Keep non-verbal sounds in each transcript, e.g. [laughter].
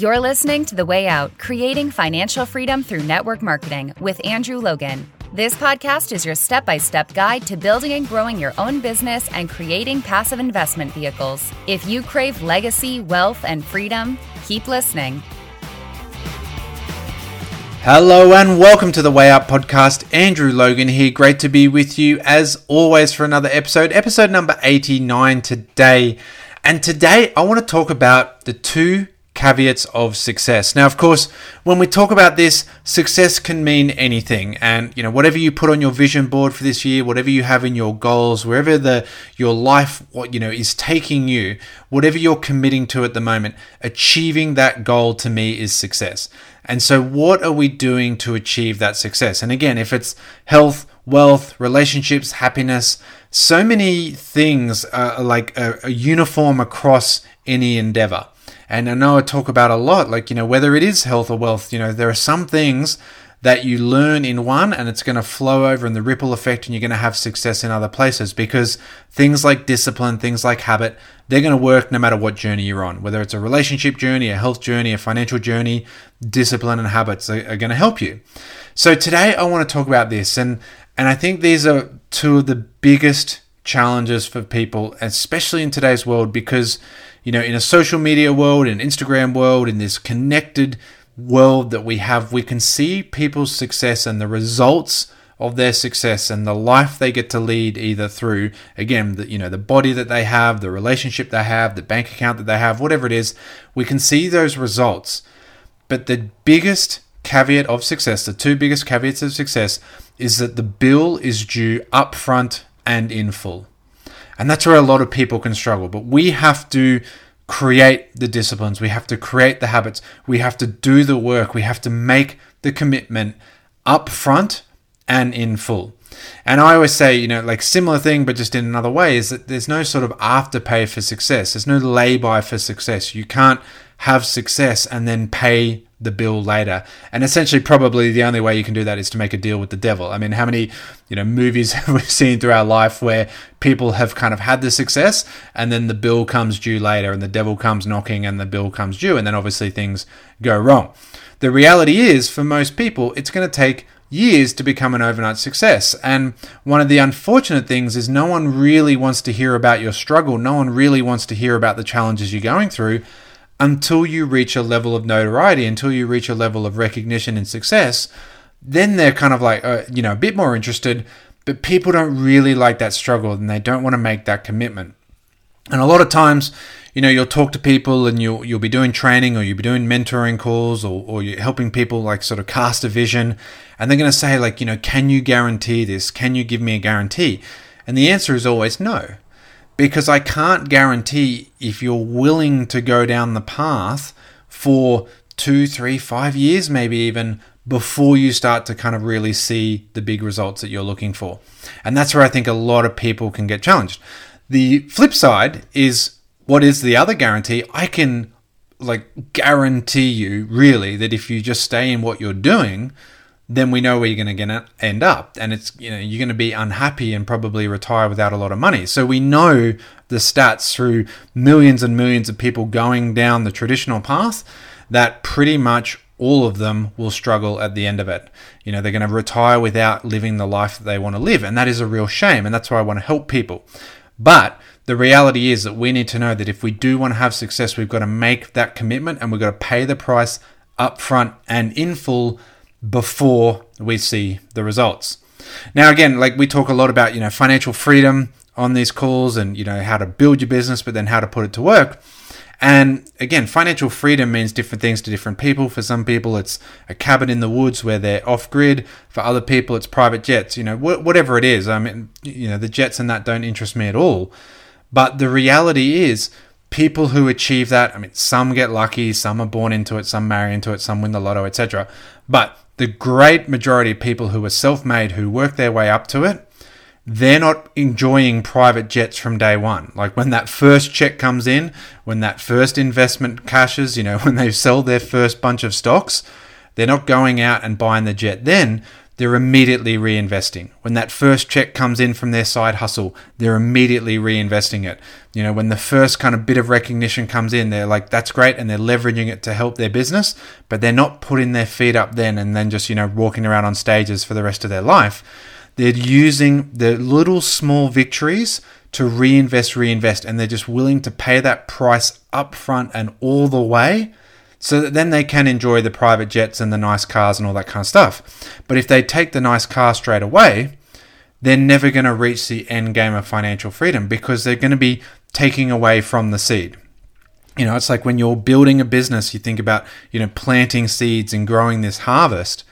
You're listening to The Way Out Creating Financial Freedom Through Network Marketing with Andrew Logan. This podcast is your step by step guide to building and growing your own business and creating passive investment vehicles. If you crave legacy, wealth, and freedom, keep listening. Hello and welcome to the Way Out podcast. Andrew Logan here. Great to be with you as always for another episode, episode number 89 today. And today I want to talk about the two caveats of success. Now, of course, when we talk about this, success can mean anything. And, you know, whatever you put on your vision board for this year, whatever you have in your goals, wherever the your life what you know is taking you, whatever you're committing to at the moment, achieving that goal to me is success. And so what are we doing to achieve that success? And again, if it's health, wealth, relationships, happiness, so many things are like a, a uniform across any endeavor. And I know I talk about a lot, like, you know, whether it is health or wealth, you know, there are some things that you learn in one and it's going to flow over in the ripple effect and you're going to have success in other places because things like discipline, things like habit, they're going to work no matter what journey you're on. Whether it's a relationship journey, a health journey, a financial journey, discipline and habits are, are going to help you. So today I want to talk about this and and I think these are two of the biggest challenges for people, especially in today's world because you know, in a social media world, in Instagram world, in this connected world that we have, we can see people's success and the results of their success and the life they get to lead either through again the you know the body that they have the relationship they have the bank account that they have whatever it is we can see those results. But the biggest caveat of success the two biggest caveats of success is that the bill is due upfront and in full and that's where a lot of people can struggle. But we have to create the disciplines, we have to create the habits, we have to do the work, we have to make the commitment up front and in full. And I always say, you know, like similar thing, but just in another way, is that there's no sort of afterpay for success. There's no lay-by for success. You can't have success and then pay the bill later. And essentially, probably the only way you can do that is to make a deal with the devil. I mean, how many you know movies [laughs] have we seen through our life where people have kind of had the success and then the bill comes due later, and the devil comes knocking, and the bill comes due, and then obviously things go wrong. The reality is, for most people, it's going to take years to become an overnight success. And one of the unfortunate things is no one really wants to hear about your struggle. No one really wants to hear about the challenges you're going through until you reach a level of notoriety, until you reach a level of recognition and success, then they're kind of like, uh, you know, a bit more interested. But people don't really like that struggle and they don't want to make that commitment. And a lot of times, you know, you'll talk to people and you'll you'll be doing training or you'll be doing mentoring calls or, or you're helping people like sort of cast a vision and they're going to say like, you know, can you guarantee this? Can you give me a guarantee? And the answer is always no because I can't guarantee if you're willing to go down the path for two, three, five years, maybe even before you start to kind of really see the big results that you're looking for. And that's where I think a lot of people can get challenged. The flip side is what is the other guarantee? I can like guarantee you really that if you just stay in what you're doing, then we know where you're going to end up. And it's you know you're going to be unhappy and probably retire without a lot of money. So we know the stats through millions and millions of people going down the traditional path that pretty much all of them will struggle at the end of it. You know they're going to retire without living the life that they want to live. And that is a real shame and that's why I want to help people. But the reality is that we need to know that if we do want to have success we've got to make that commitment and we've got to pay the price up front and in full before we see the results. Now, again, like we talk a lot about, you know, financial freedom on these calls and, you know, how to build your business, but then how to put it to work. And again, financial freedom means different things to different people. For some people, it's a cabin in the woods where they're off grid. For other people, it's private jets, you know, wh- whatever it is. I mean, you know, the jets and that don't interest me at all. But the reality is, people who achieve that, I mean, some get lucky, some are born into it, some marry into it, some win the lotto, etc. But the great majority of people who are self made, who work their way up to it, they're not enjoying private jets from day one. Like when that first check comes in, when that first investment cashes, you know, [laughs] when they sell their first bunch of stocks, they're not going out and buying the jet then. They're immediately reinvesting. When that first check comes in from their side hustle, they're immediately reinvesting it. You know, when the first kind of bit of recognition comes in, they're like, that's great, and they're leveraging it to help their business, but they're not putting their feet up then and then just, you know, walking around on stages for the rest of their life. They're using the little small victories to reinvest, reinvest, and they're just willing to pay that price upfront and all the way so that then they can enjoy the private jets and the nice cars and all that kind of stuff. But if they take the nice car straight away, they're never going to reach the end game of financial freedom because they're going to be taking away from the seed. You know, it's like when you're building a business, you think about, you know, planting seeds and growing this harvest.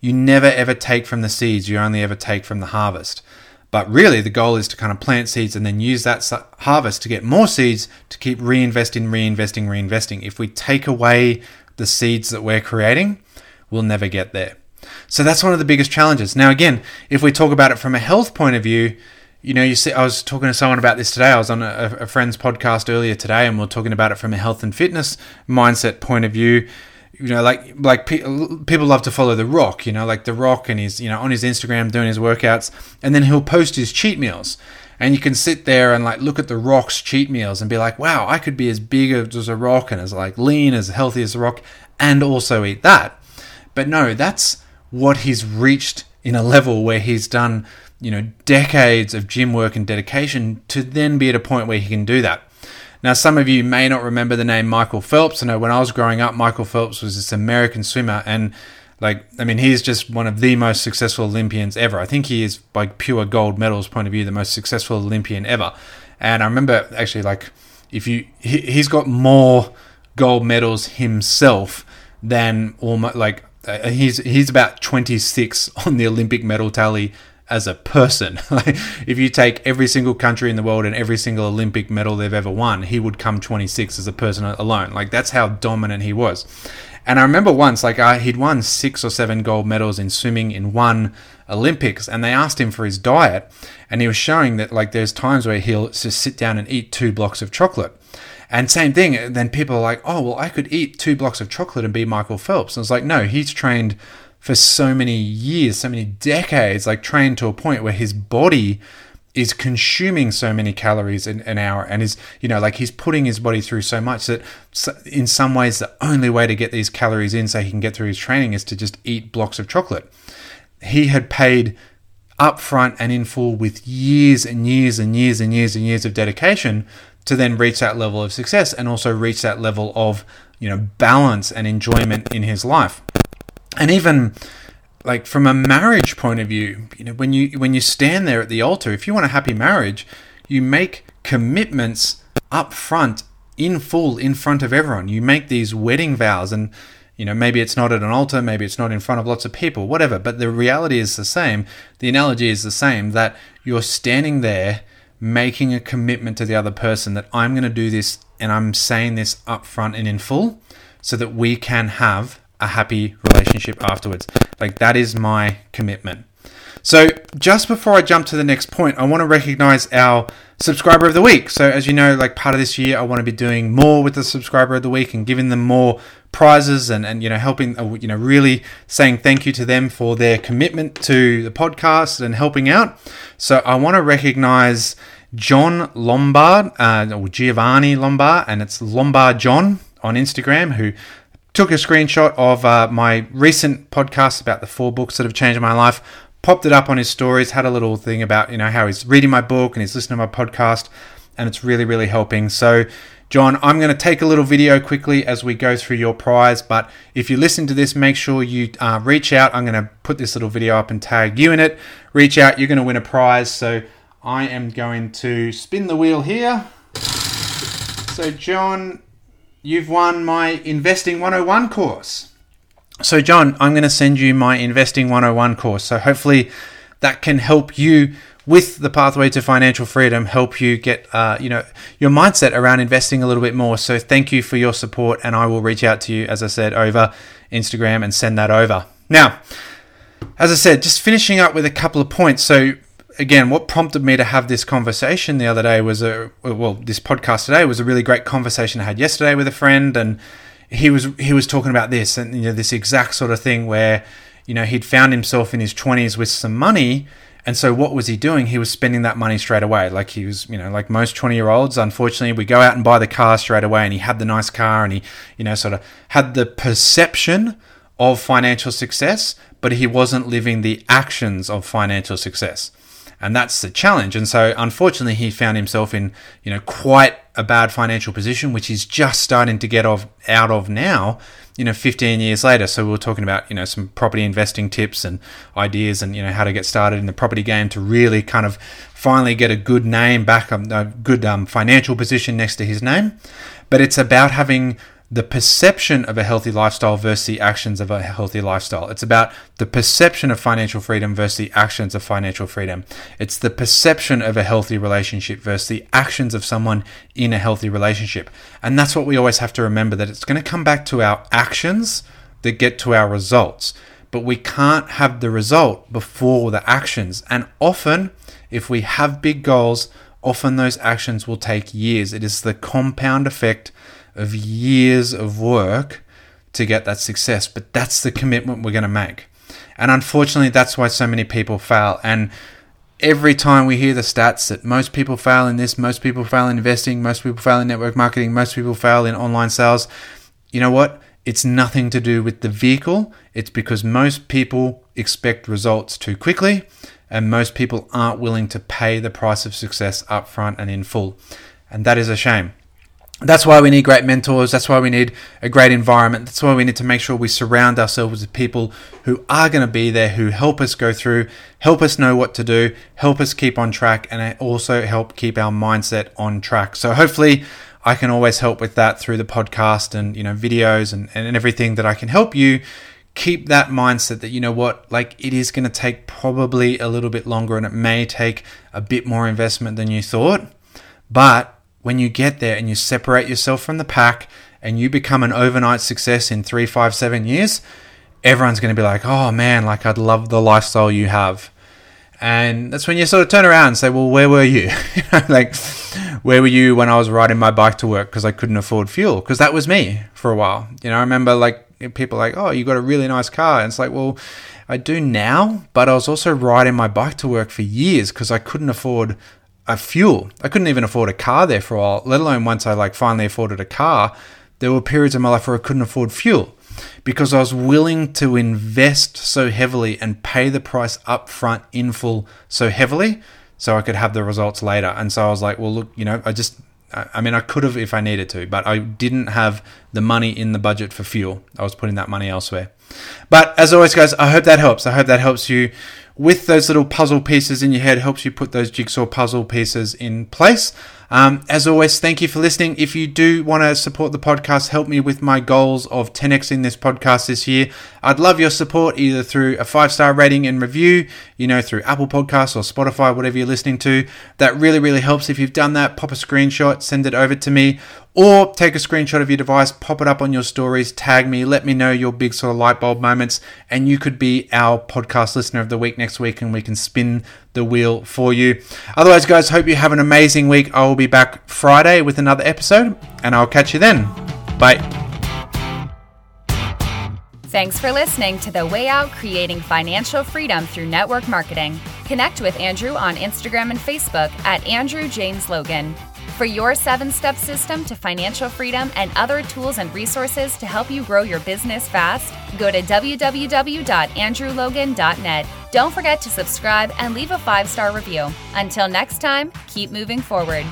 You never ever take from the seeds, you only ever take from the harvest. But really, the goal is to kind of plant seeds and then use that harvest to get more seeds to keep reinvesting, reinvesting, reinvesting. If we take away the seeds that we're creating, we'll never get there. So that's one of the biggest challenges. Now, again, if we talk about it from a health point of view, you know, you see, I was talking to someone about this today. I was on a, a friend's podcast earlier today, and we we're talking about it from a health and fitness mindset point of view you know, like like pe- people love to follow The Rock, you know, like The Rock, and he's you know on his Instagram doing his workouts, and then he'll post his cheat meals, and you can sit there and like look at The Rock's cheat meals and be like, wow, I could be as big as a rock and as like lean, as healthy as a rock, and also eat that. But no, that's what he's reached in a level where he's done you know decades of gym work and dedication to then be at a point where he can do that. Now, some of you may not remember the name Michael Phelps. I know when I was growing up, Michael Phelps was this American swimmer, and like, I mean, he's just one of the most successful Olympians ever. I think he is, by pure gold medals point of view, the most successful Olympian ever. And I remember actually, like, if you, he, he's got more gold medals himself than almost like uh, he's he's about 26 on the Olympic medal tally as a person. [laughs] if you take every single country in the world and every single Olympic medal they've ever won, he would come 26 as a person alone. Like that's how dominant he was. And I remember once, like I, he'd won six or seven gold medals in swimming in one Olympics, and they asked him for his diet, and he was showing that like there's times where he'll just sit down and eat two blocks of chocolate. And same thing, then people are like, oh well, I could eat two blocks of chocolate and be Michael Phelps. And it's like, no, he's trained for so many years, so many decades, like trained to a point where his body is consuming so many calories an, an hour and is you know like he's putting his body through so much that in some ways the only way to get these calories in so he can get through his training is to just eat blocks of chocolate. He had paid upfront and in full with years and years and years and years and years of dedication to then reach that level of success and also reach that level of you know balance and enjoyment in his life and even like from a marriage point of view, you know, when you when you stand there at the altar, if you want a happy marriage, you make commitments up front in full in front of everyone. You make these wedding vows and you know, maybe it's not at an altar, maybe it's not in front of lots of people, whatever, but the reality is the same. The analogy is the same that you're standing there making a commitment to the other person that I'm going to do this and I'm saying this up front and in full so that we can have a happy relationship afterwards. Like that is my commitment. So, just before I jump to the next point, I want to recognize our subscriber of the week. So, as you know, like part of this year, I want to be doing more with the subscriber of the week and giving them more prizes and, and you know, helping, uh, you know, really saying thank you to them for their commitment to the podcast and helping out. So, I want to recognize John Lombard, uh, or Giovanni Lombard, and it's Lombard John on Instagram, who took a screenshot of uh, my recent podcast about the four books that have changed my life, popped it up on his stories, had a little thing about you know how he's reading my book and he's listening to my podcast, and it's really really helping. So. John, I'm going to take a little video quickly as we go through your prize. But if you listen to this, make sure you uh, reach out. I'm going to put this little video up and tag you in it. Reach out, you're going to win a prize. So I am going to spin the wheel here. So, John, you've won my Investing 101 course. So, John, I'm going to send you my Investing 101 course. So, hopefully, that can help you with the pathway to financial freedom, help you get, uh, you know, your mindset around investing a little bit more. So, thank you for your support, and I will reach out to you, as I said, over Instagram and send that over. Now, as I said, just finishing up with a couple of points. So, again, what prompted me to have this conversation the other day was a well, this podcast today was a really great conversation I had yesterday with a friend, and he was he was talking about this and you know this exact sort of thing where you know, he'd found himself in his 20s with some money. And so what was he doing? He was spending that money straight away. Like he was, you know, like most 20 year olds, unfortunately, we go out and buy the car straight away and he had the nice car and he, you know, sort of had the perception of financial success, but he wasn't living the actions of financial success. And that's the challenge. And so unfortunately he found himself in, you know, quite a bad financial position, which he's just starting to get of out of now, you know, 15 years later. So we were talking about, you know, some property investing tips and ideas and, you know, how to get started in the property game to really kind of finally get a good name back, um, a good um, financial position next to his name. But it's about having the perception of a healthy lifestyle versus the actions of a healthy lifestyle. It's about the perception of financial freedom versus the actions of financial freedom. It's the perception of a healthy relationship versus the actions of someone in a healthy relationship. And that's what we always have to remember that it's going to come back to our actions that get to our results. But we can't have the result before the actions. And often, if we have big goals, often those actions will take years. It is the compound effect of years of work to get that success, but that's the commitment we're going to make. And unfortunately, that's why so many people fail. And every time we hear the stats that most people fail in this, most people fail in investing, most people fail in network marketing, most people fail in online sales, you know what? It's nothing to do with the vehicle. It's because most people expect results too quickly, and most people aren't willing to pay the price of success upfront and in full. And that is a shame that's why we need great mentors. That's why we need a great environment. That's why we need to make sure we surround ourselves with people who are going to be there, who help us go through, help us know what to do, help us keep on track, and also help keep our mindset on track. So hopefully, I can always help with that through the podcast and you know videos and, and everything that I can help you keep that mindset that you know what like it is going to take probably a little bit longer and it may take a bit more investment than you thought but when you get there and you separate yourself from the pack and you become an overnight success in three, five, seven years, everyone's going to be like, oh man, like I'd love the lifestyle you have. And that's when you sort of turn around and say, well, where were you? [laughs] like, where were you when I was riding my bike to work because I couldn't afford fuel? Because that was me for a while. You know, I remember like people like, oh, you got a really nice car. And it's like, well, I do now, but I was also riding my bike to work for years because I couldn't afford a fuel. I couldn't even afford a car there for a while, let alone once I like finally afforded a car. There were periods in my life where I couldn't afford fuel because I was willing to invest so heavily and pay the price up front in full so heavily so I could have the results later. And so I was like, well, look, you know, I just, I mean, I could have if I needed to, but I didn't have the money in the budget for fuel. I was putting that money elsewhere. But as always, guys, I hope that helps. I hope that helps you with those little puzzle pieces in your head helps you put those jigsaw puzzle pieces in place. Um, as always, thank you for listening. If you do want to support the podcast, help me with my goals of 10xing this podcast this year. I'd love your support either through a five star rating and review, you know, through Apple Podcasts or Spotify, whatever you're listening to. That really, really helps. If you've done that, pop a screenshot, send it over to me, or take a screenshot of your device, pop it up on your stories, tag me, let me know your big sort of light bulb moments, and you could be our podcast listener of the week next week, and we can spin the wheel for you. Otherwise, guys, hope you have an amazing week. I will be back Friday with another episode, and I'll catch you then. Bye. Thanks for listening to The Way Out Creating Financial Freedom Through Network Marketing. Connect with Andrew on Instagram and Facebook at Andrew James Logan. For your seven step system to financial freedom and other tools and resources to help you grow your business fast, go to www.andrewlogan.net. Don't forget to subscribe and leave a five star review. Until next time, keep moving forward.